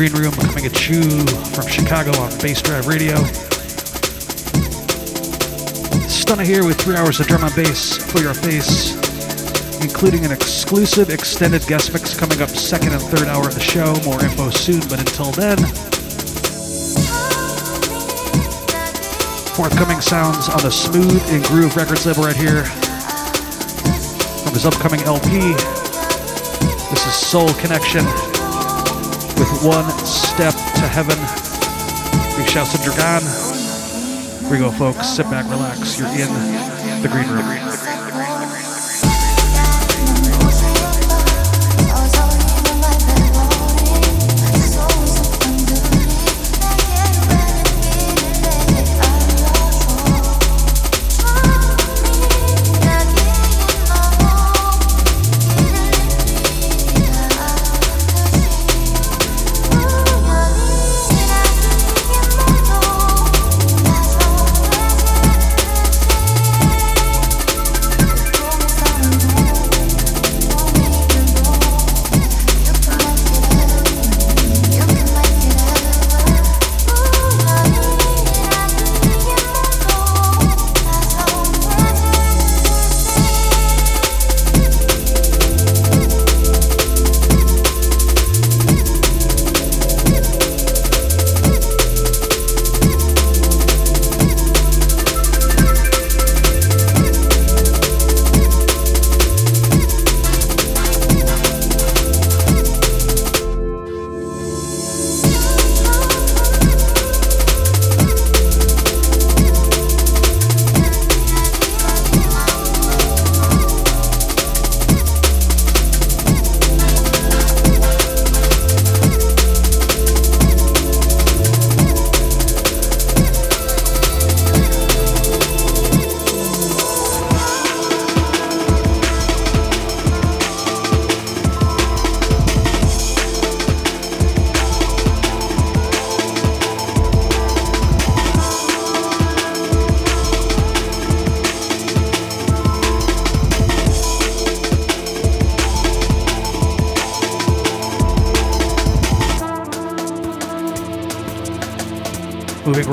Green Room coming at you from Chicago on Bassdrive Radio. Stunna here with three hours of drum and bass for your face, including an exclusive extended guest mix coming up second and third hour of the show. More info soon, but until then, forthcoming sounds on the Smooth and Groove Records label right here from his upcoming LP. This is Soul Connection with One Step to Heaven. Big shouts to Dragon. Here we go, folks. Sit back, relax. You're in the green room.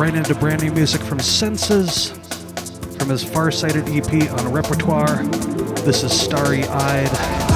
Right into brand new music from Senses from his Farsighted EP on Repertoire. This is Starry Eyed.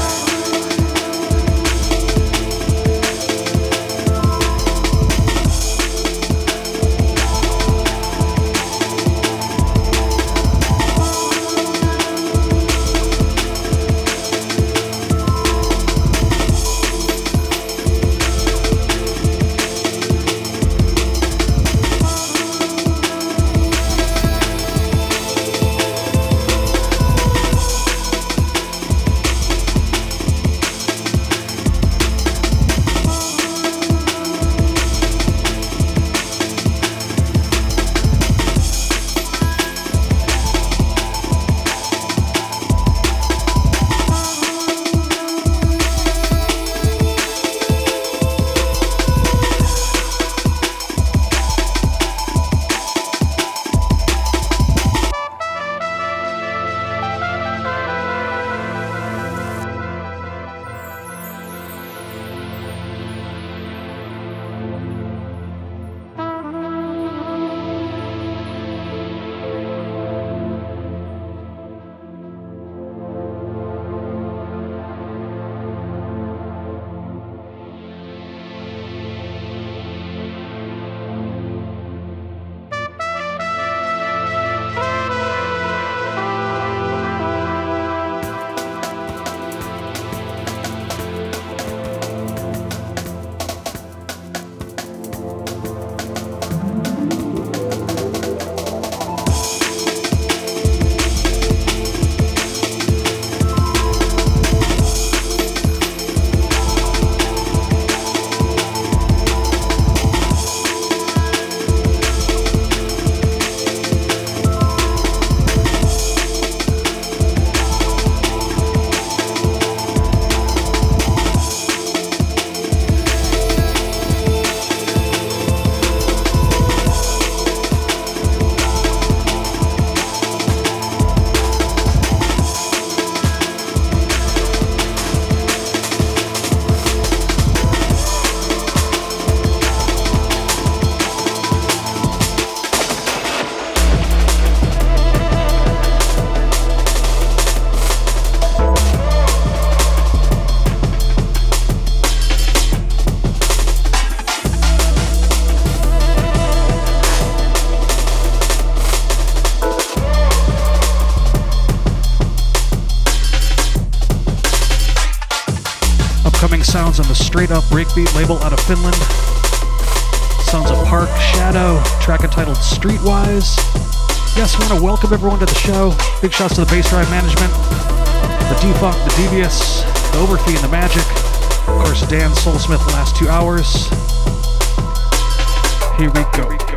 On the straight up breakbeat label out of Finland. Sounds of Park Shadow, track entitled Streetwise. Yes, we want to welcome everyone to the show. Big shouts to the Bassdrive management, the Defunk, the Devious, the Overfee, and the Magic. Of course, Dan Soulsmith last two hours. Here we go.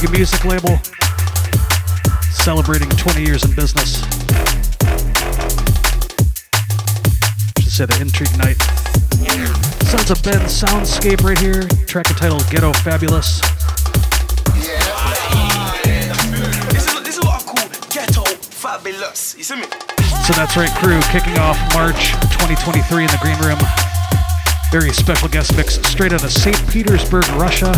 Intrigue music label, celebrating 20 years in business. Should say the Intrigue Night. Sounds of Ben Soundscape right here, track entitled Ghetto Fabulous. fabulous. You see me? So that's right, crew. Kicking off March 2023 in the Green Room. Very special guest mix straight out of St. Petersburg, Russia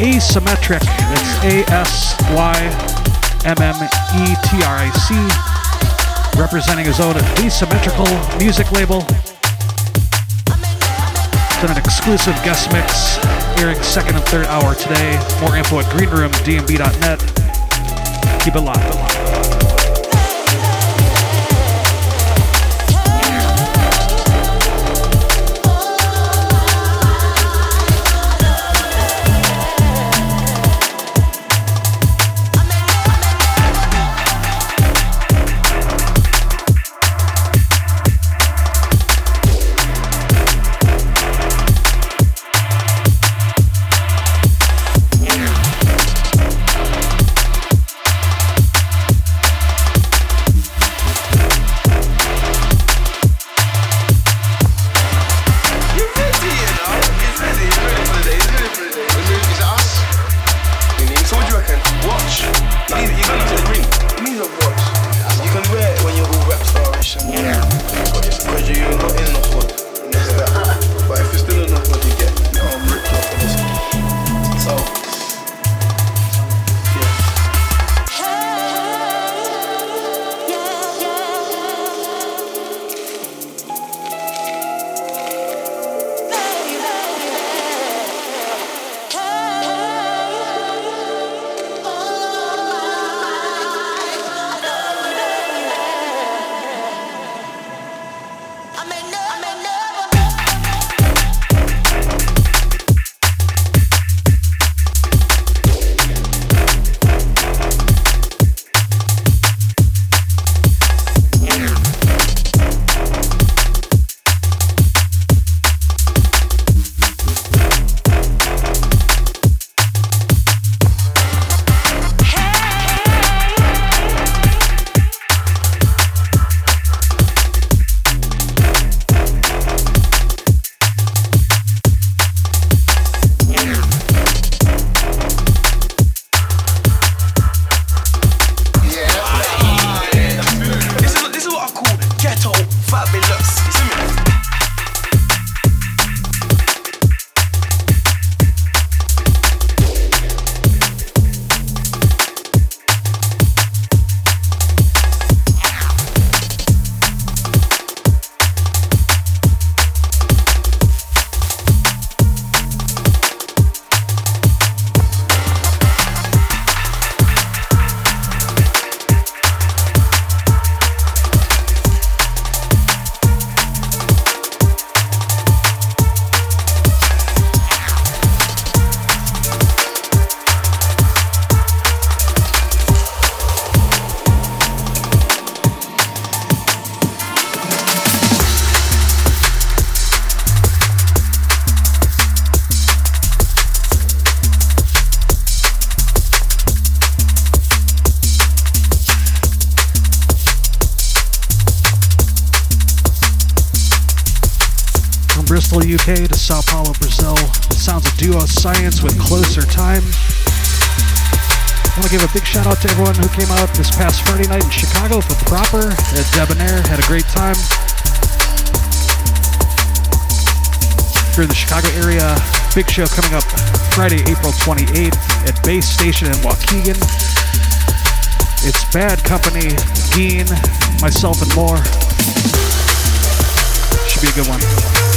Asymmetric. It's A S Y M M E T R I C, representing his own asymmetrical music label. Done an exclusive guest mix, airing second and third hour today. More info at greenroomdnb.net. Keep it locked. Big show coming up Friday, April 28th at Base Station in Waukegan. It's Bad Company, Geen, myself, and more. Should be a good one.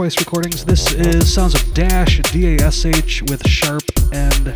Recordings. This is Sounds of Dash, D A S H with Sharp and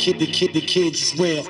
kid, the kid, the kids as well.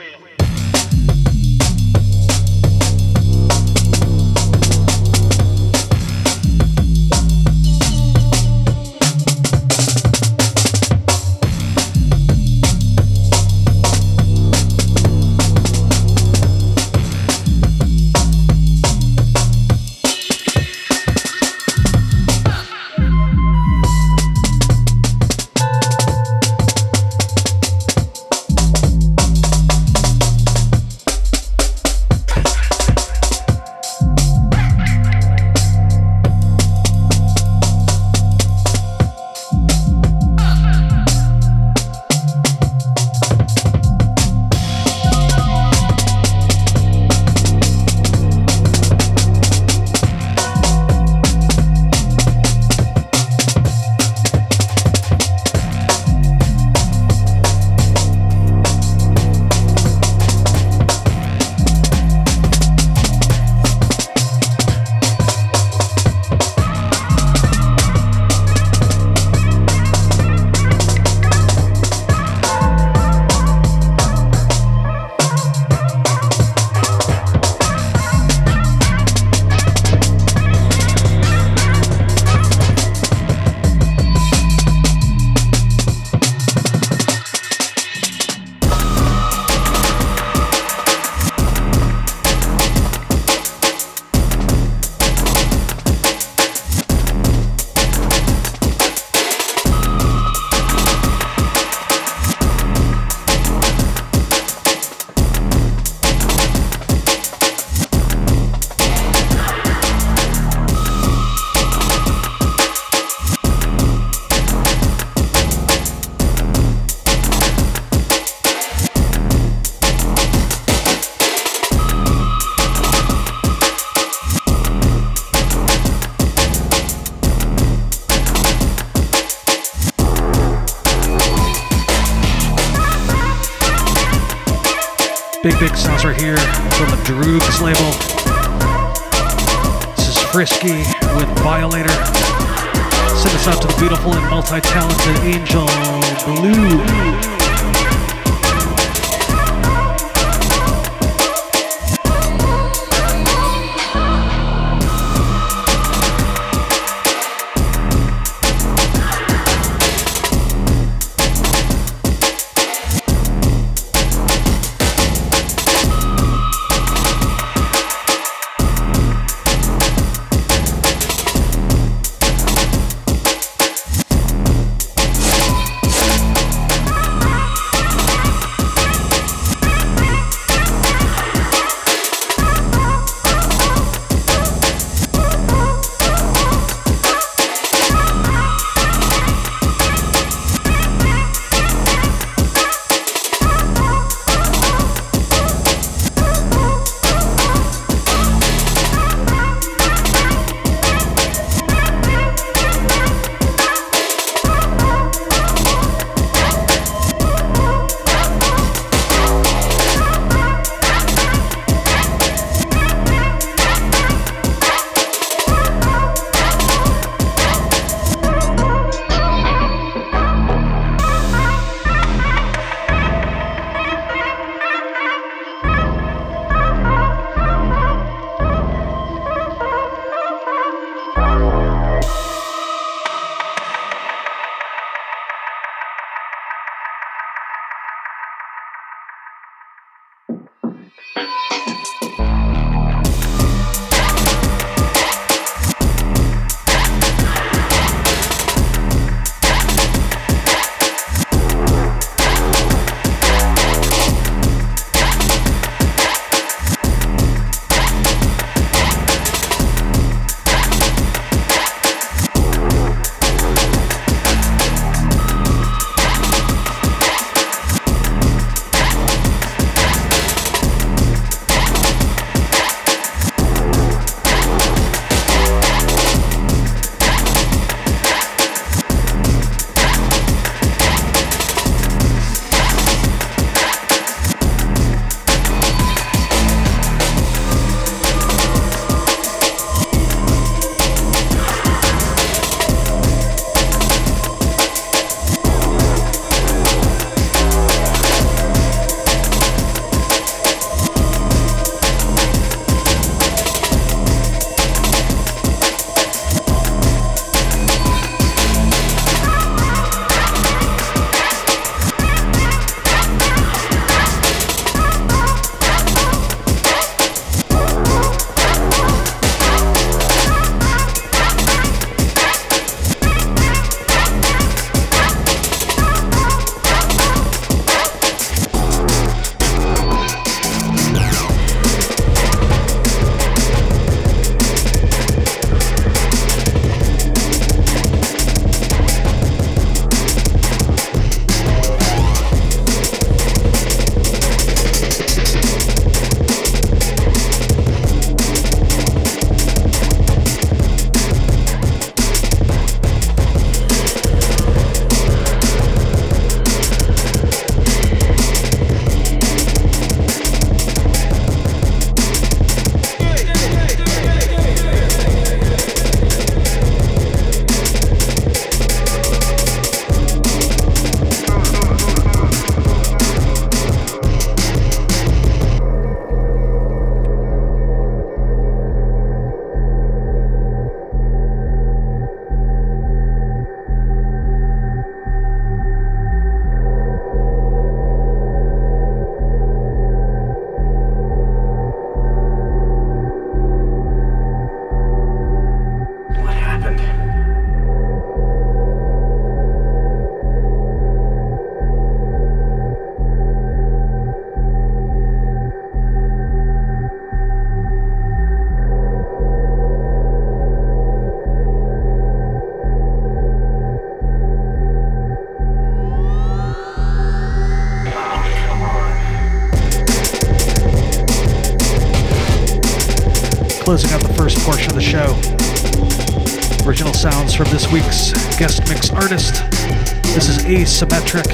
Asymmetric.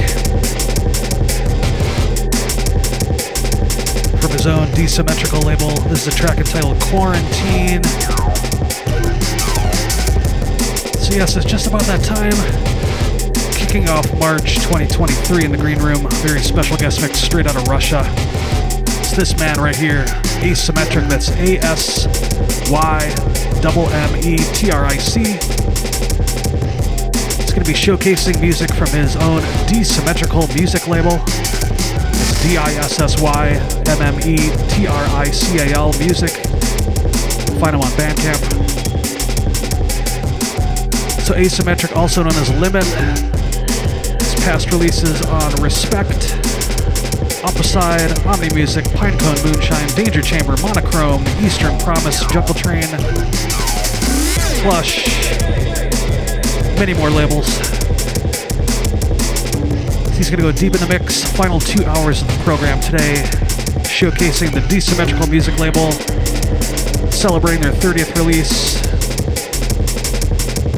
from his own Dissymmetrical label. This is a track entitled Quarantine. So, yes, it's just about that time. Kicking off March 2023 in the Green Room. Very special guest mix straight out of Russia. It's this man right here, Asymmetric. That's A S Y M M E T R I C. Going to be showcasing music from his own Dissymmetrical music label. It's D I S S Y M M E T R I C A L music. Find him on Bandcamp. So Asymmetric, also known as Limit. His past releases on Respect, Opposite, Omni Music, Pinecone Moonshine, Danger Chamber, Monochrome, Eastern Promise, Jungle Train, Plush, many more labels. He's going to go deep in the mix. Final two hours of the program today, showcasing the Dissymmetrical music label, celebrating their 30th release.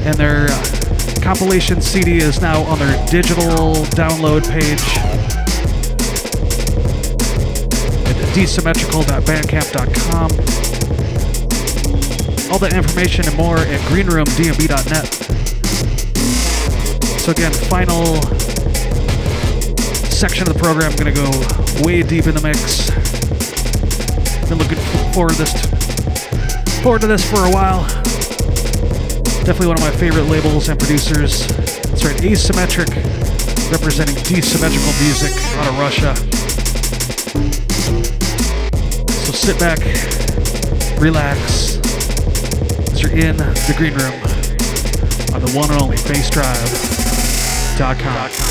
And their uh, compilation CD is now on their digital download page at dissymmetrical.bandcamp.com. All that information and more at greenroomdnb.net. So again, final section of the program. I'm going to go way deep in the mix. Been looking forward to this forward to this for a while. Definitely one of my favorite labels and producers. That's right, Asymmetric, representing dissymmetrical music out of Russia. So sit back, relax, as you're in the green room on the one and only bassdrive.com.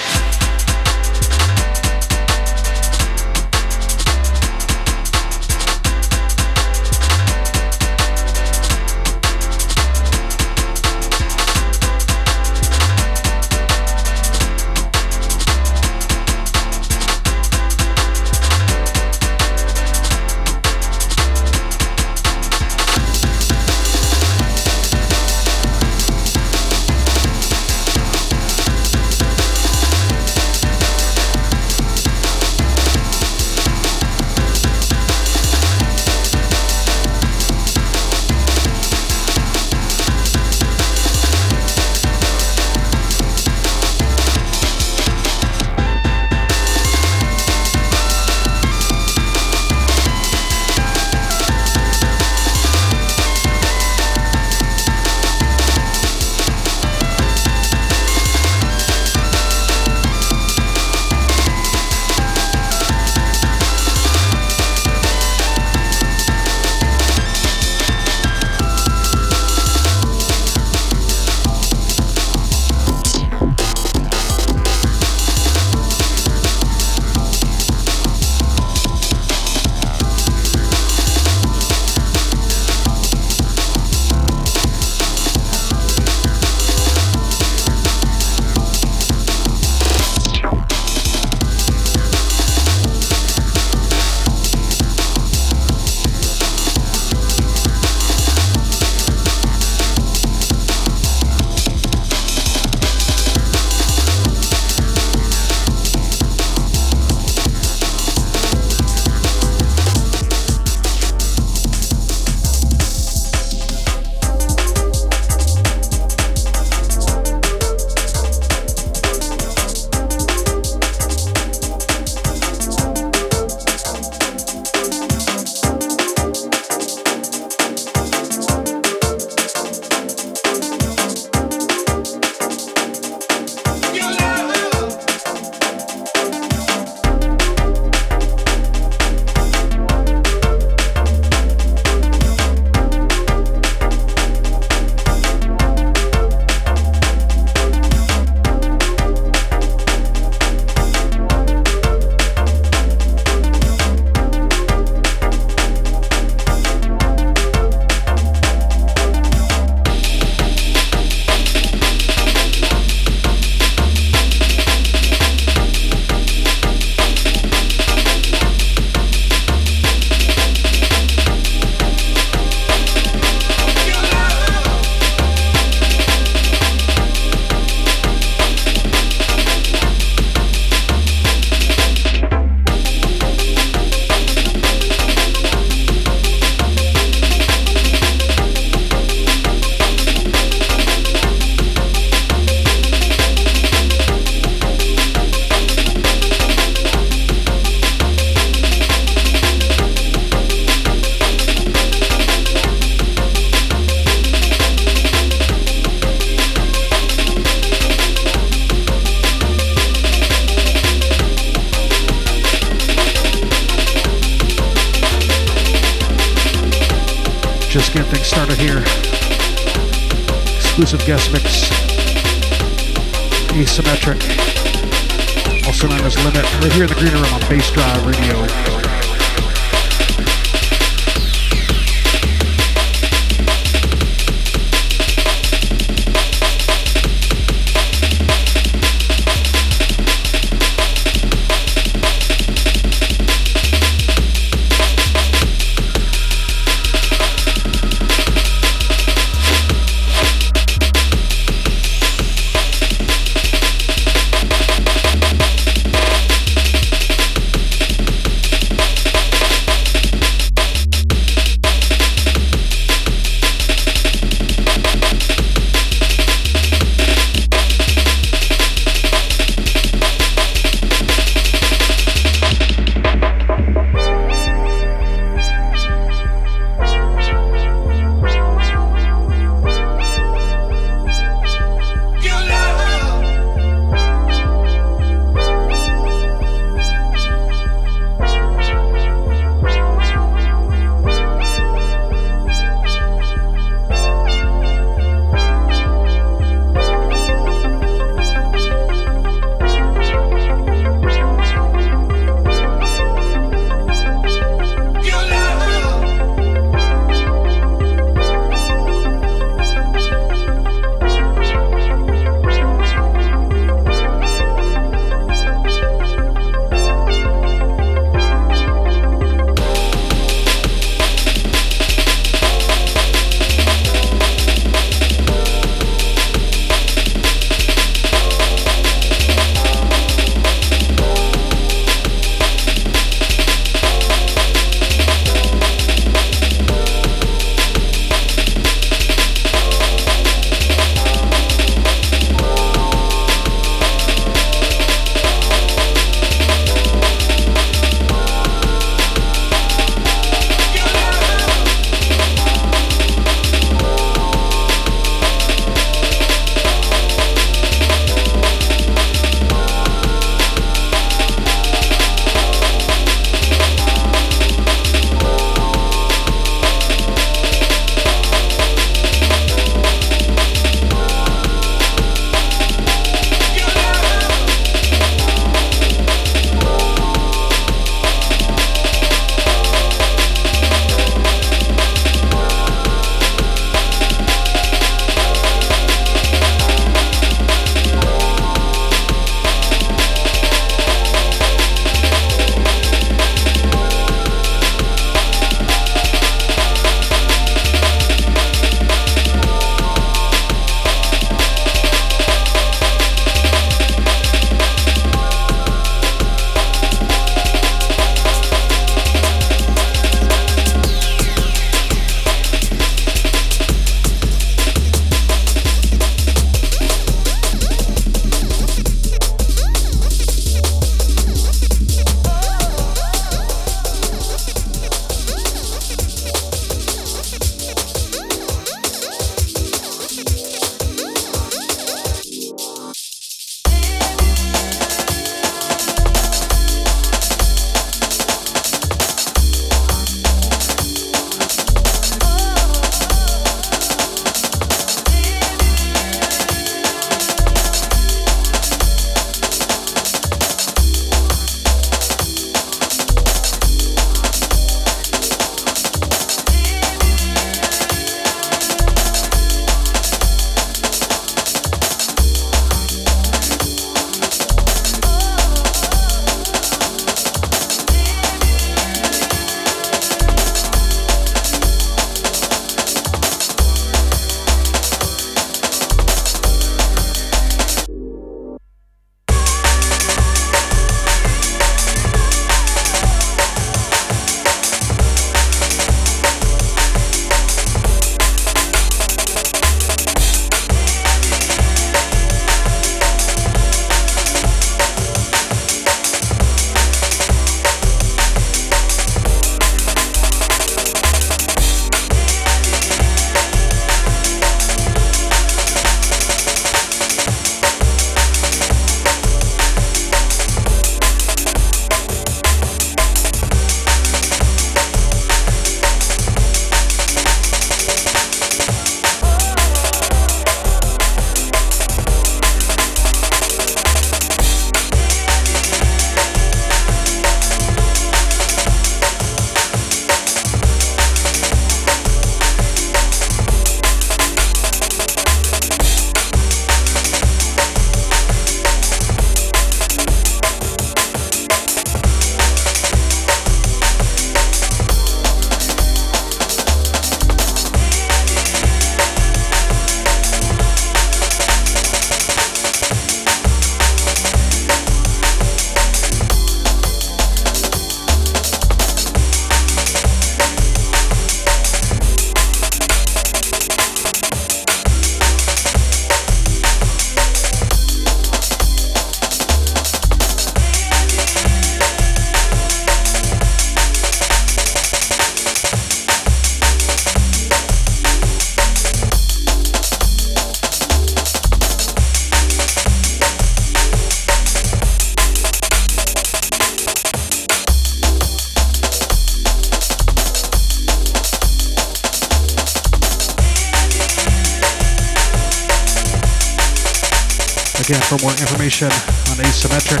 for more information on Asymmetric,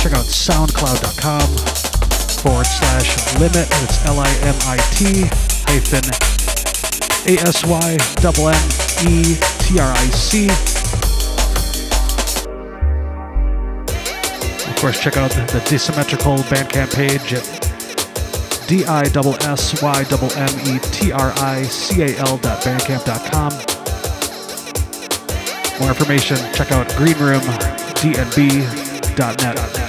check out soundcloud.com forward slash limit. It's L I M I T hyphen A S Y double M E T R I C. Of course, check out the, Dissymmetrical Bandcamp page at D I S Y M E T R I C A L dot bandcamp.com. More information, check out greenroomdnb.net.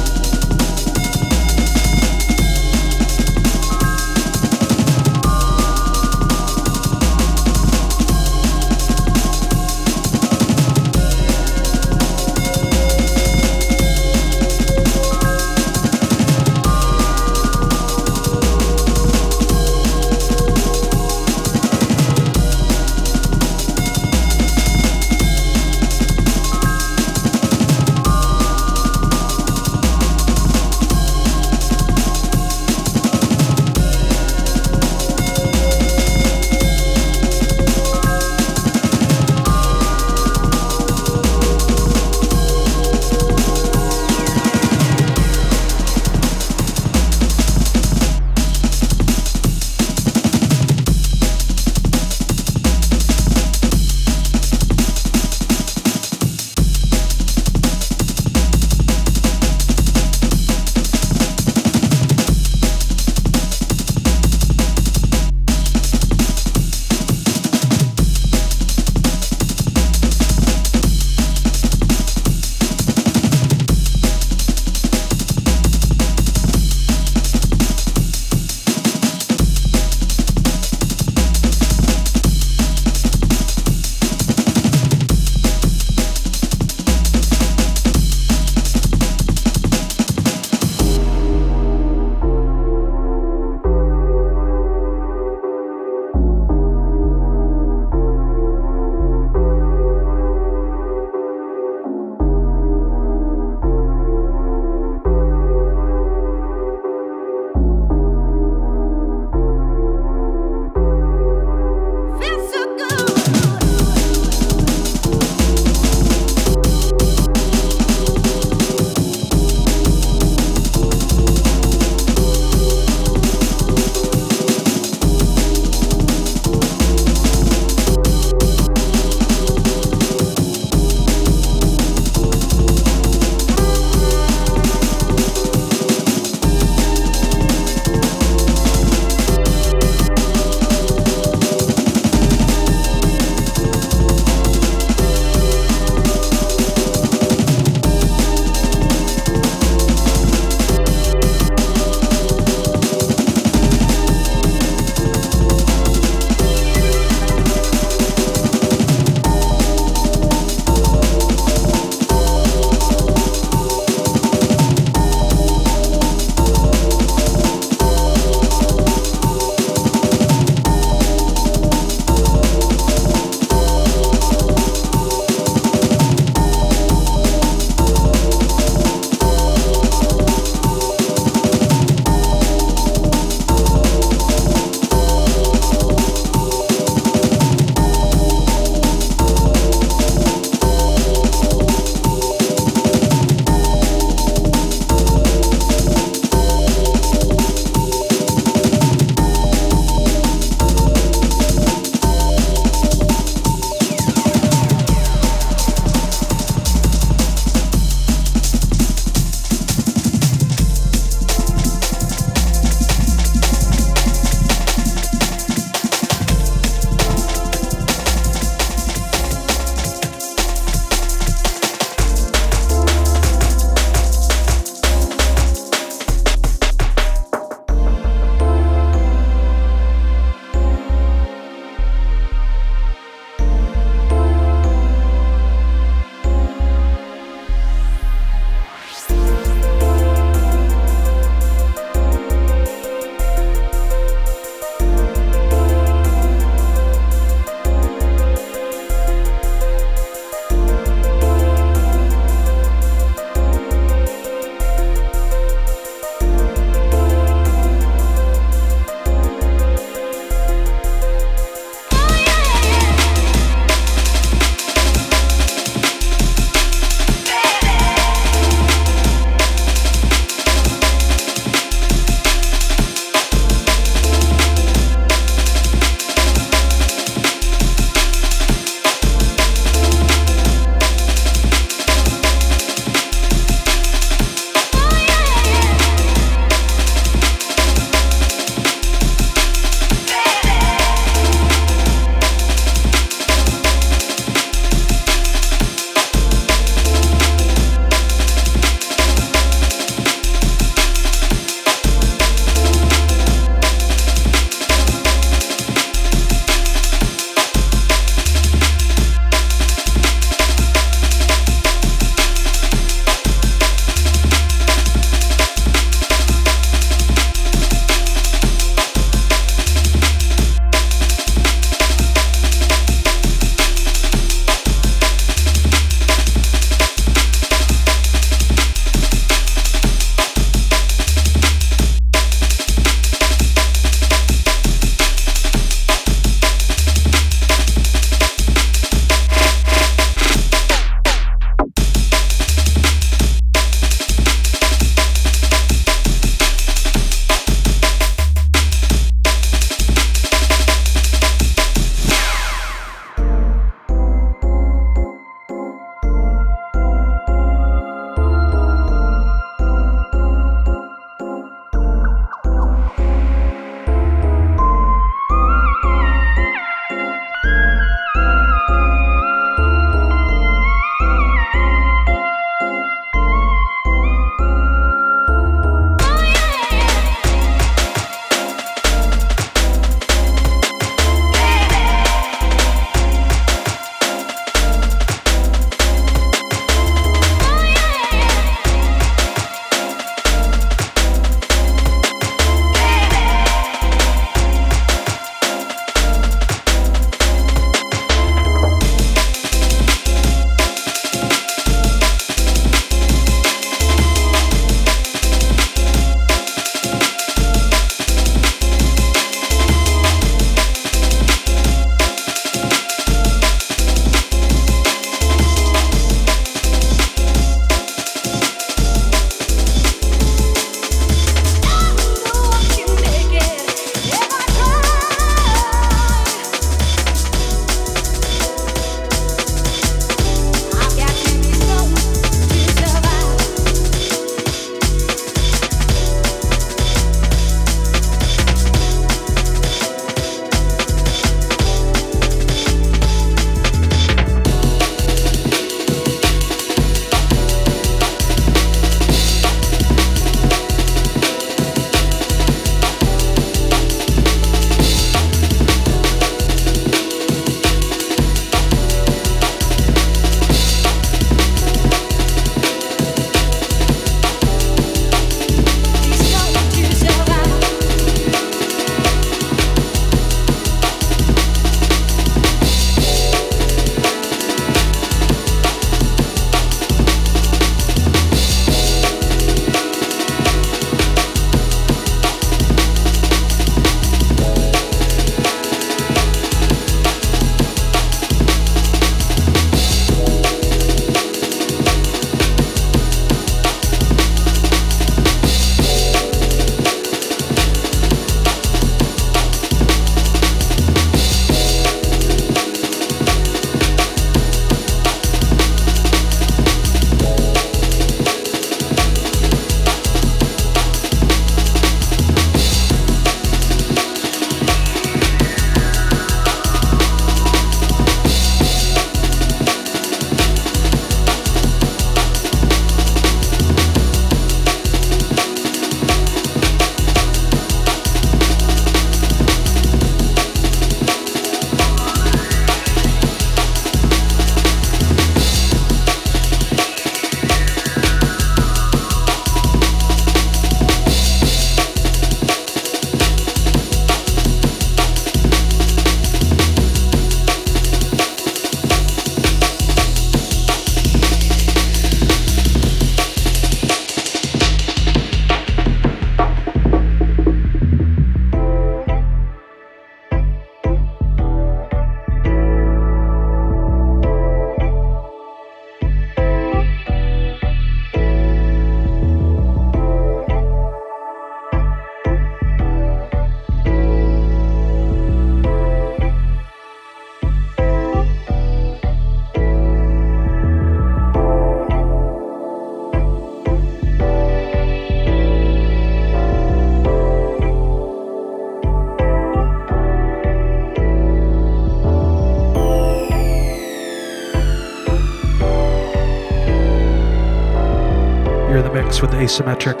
with Asymmetric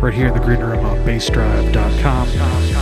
right here in the green room on bassdrive.com.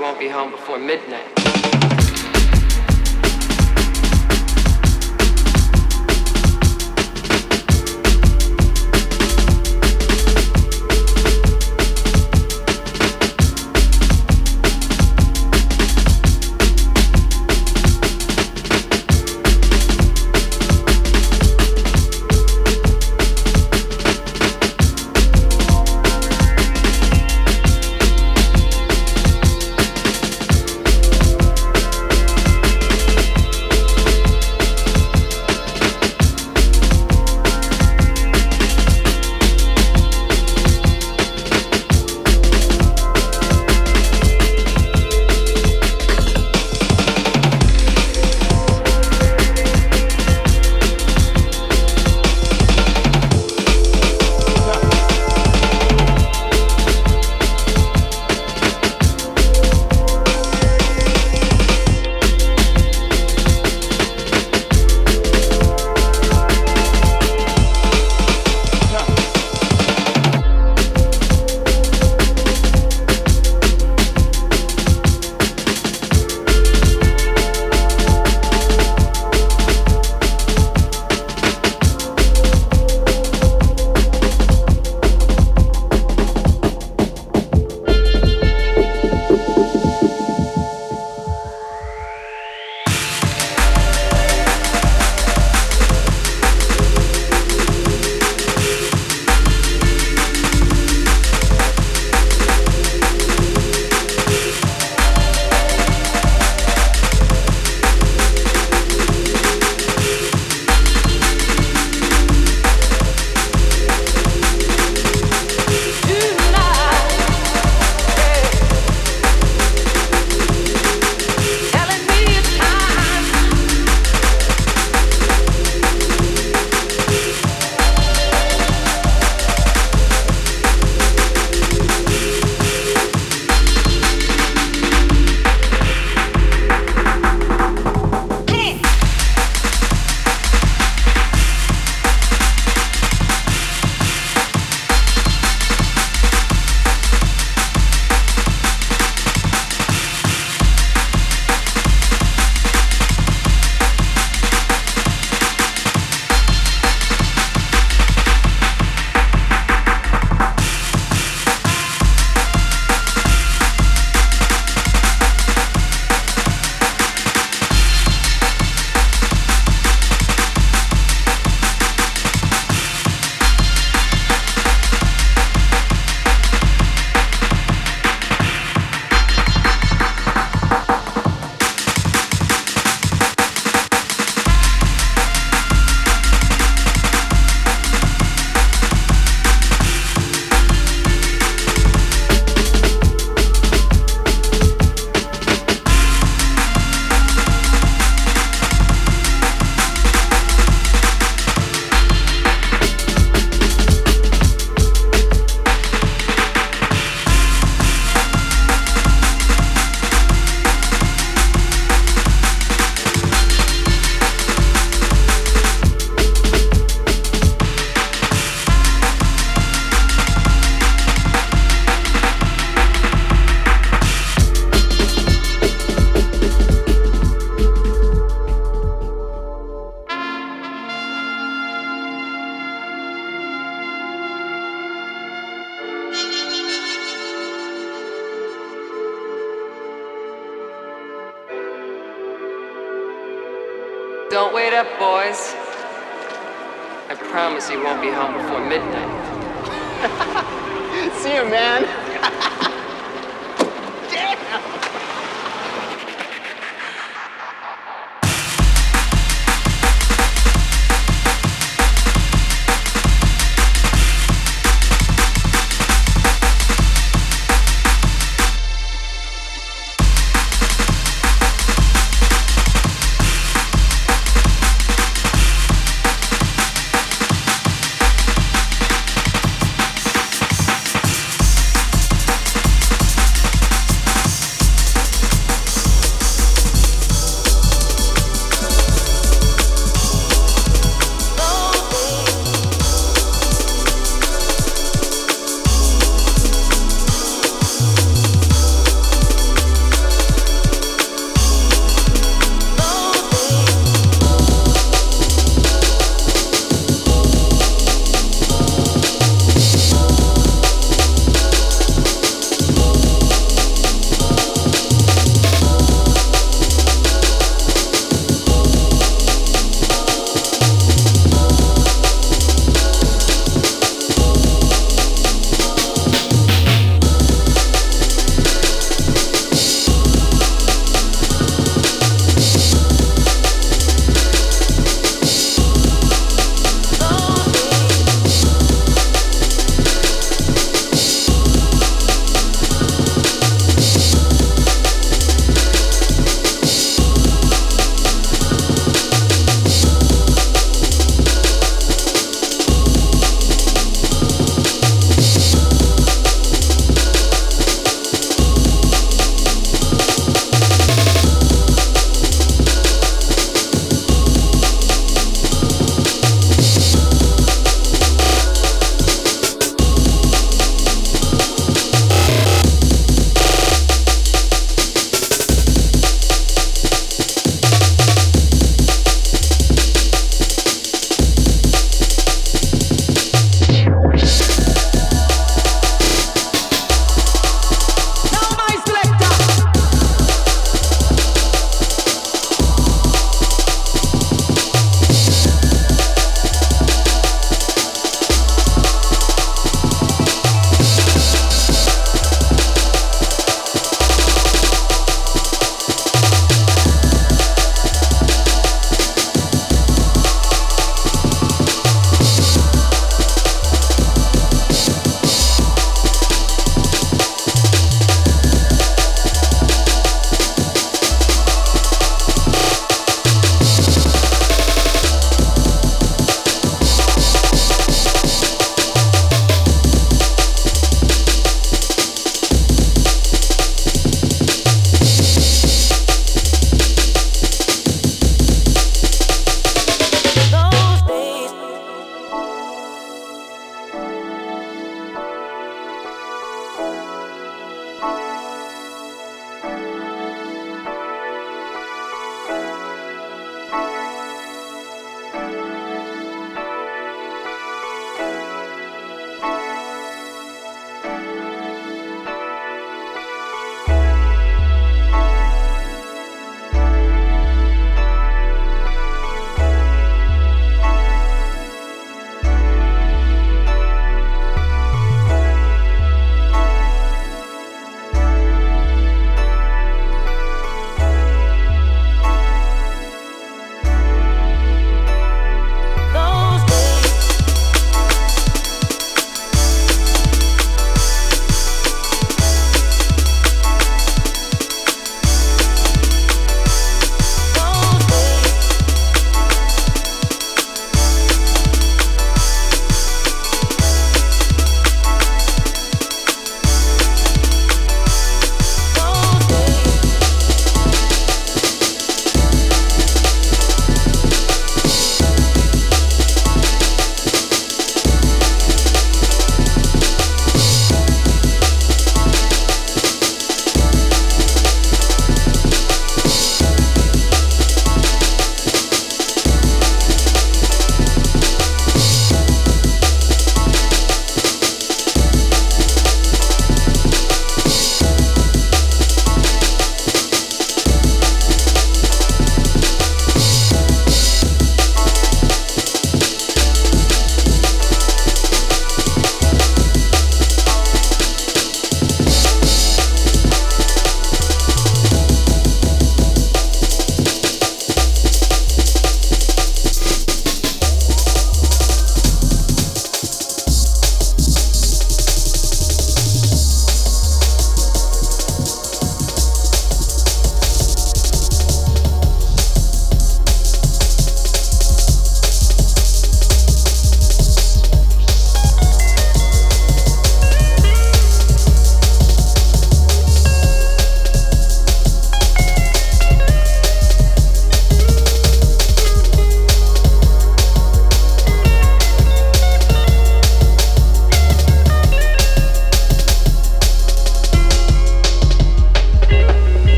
won't be home before midnight.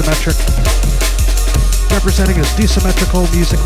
Asymmetric, representing his Dissymmetrical music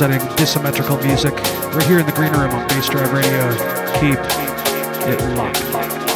representing dissymmetrical music. We're here in the green room on Bassdrive Radio. Keep it locked.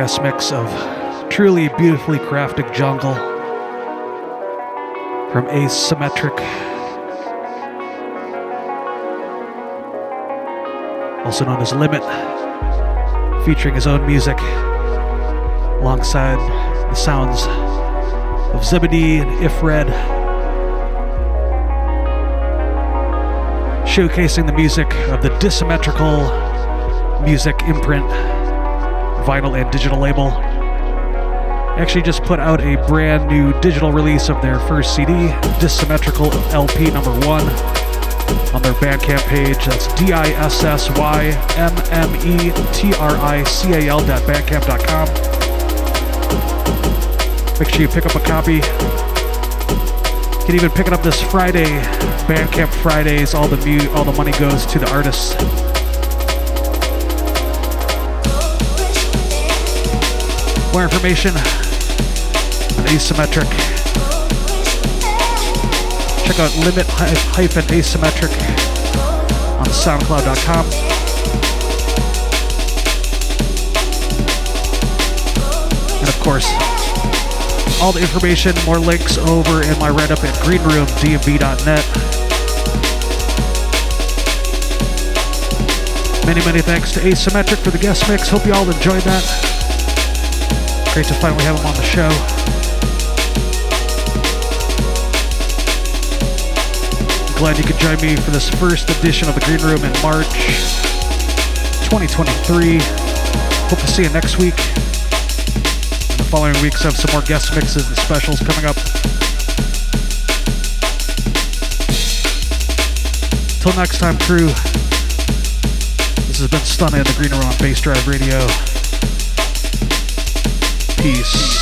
Guest mix of truly beautifully crafted jungle from Asymmetric. Also known as Limit, featuring his own music alongside the sounds of Zebedee and If-Read, showcasing the music of the Dissymmetrical Music imprint, vinyl and digital label. Actually, just put out a brand new digital release of their first CD, Dissymmetrical LP number one, on their Bandcamp page. That's D I S S Y M M E T R I C A L dot bandcamp.com. Make sure you pick up a copy. You can even pick it up this Friday, Bandcamp Fridays. All the mu- all the money goes to the artists. More information on Asymmetric. Check out Limit hyphen Asymmetric on SoundCloud.com. And of course, all the information, more links over in my write up at greenroomdmv.net. Many, many thanks to Asymmetric for the guest mix. Hope you all enjoyed that. Great to finally have him on the show. Glad you could join me for this first edition of the Green Room in March 2023. Hope to see you next week In the following weeks I have some more guest mixes and specials coming up. Till next time, crew. This has been Stunna in the Green Room on Bassdrive Radio. Peace.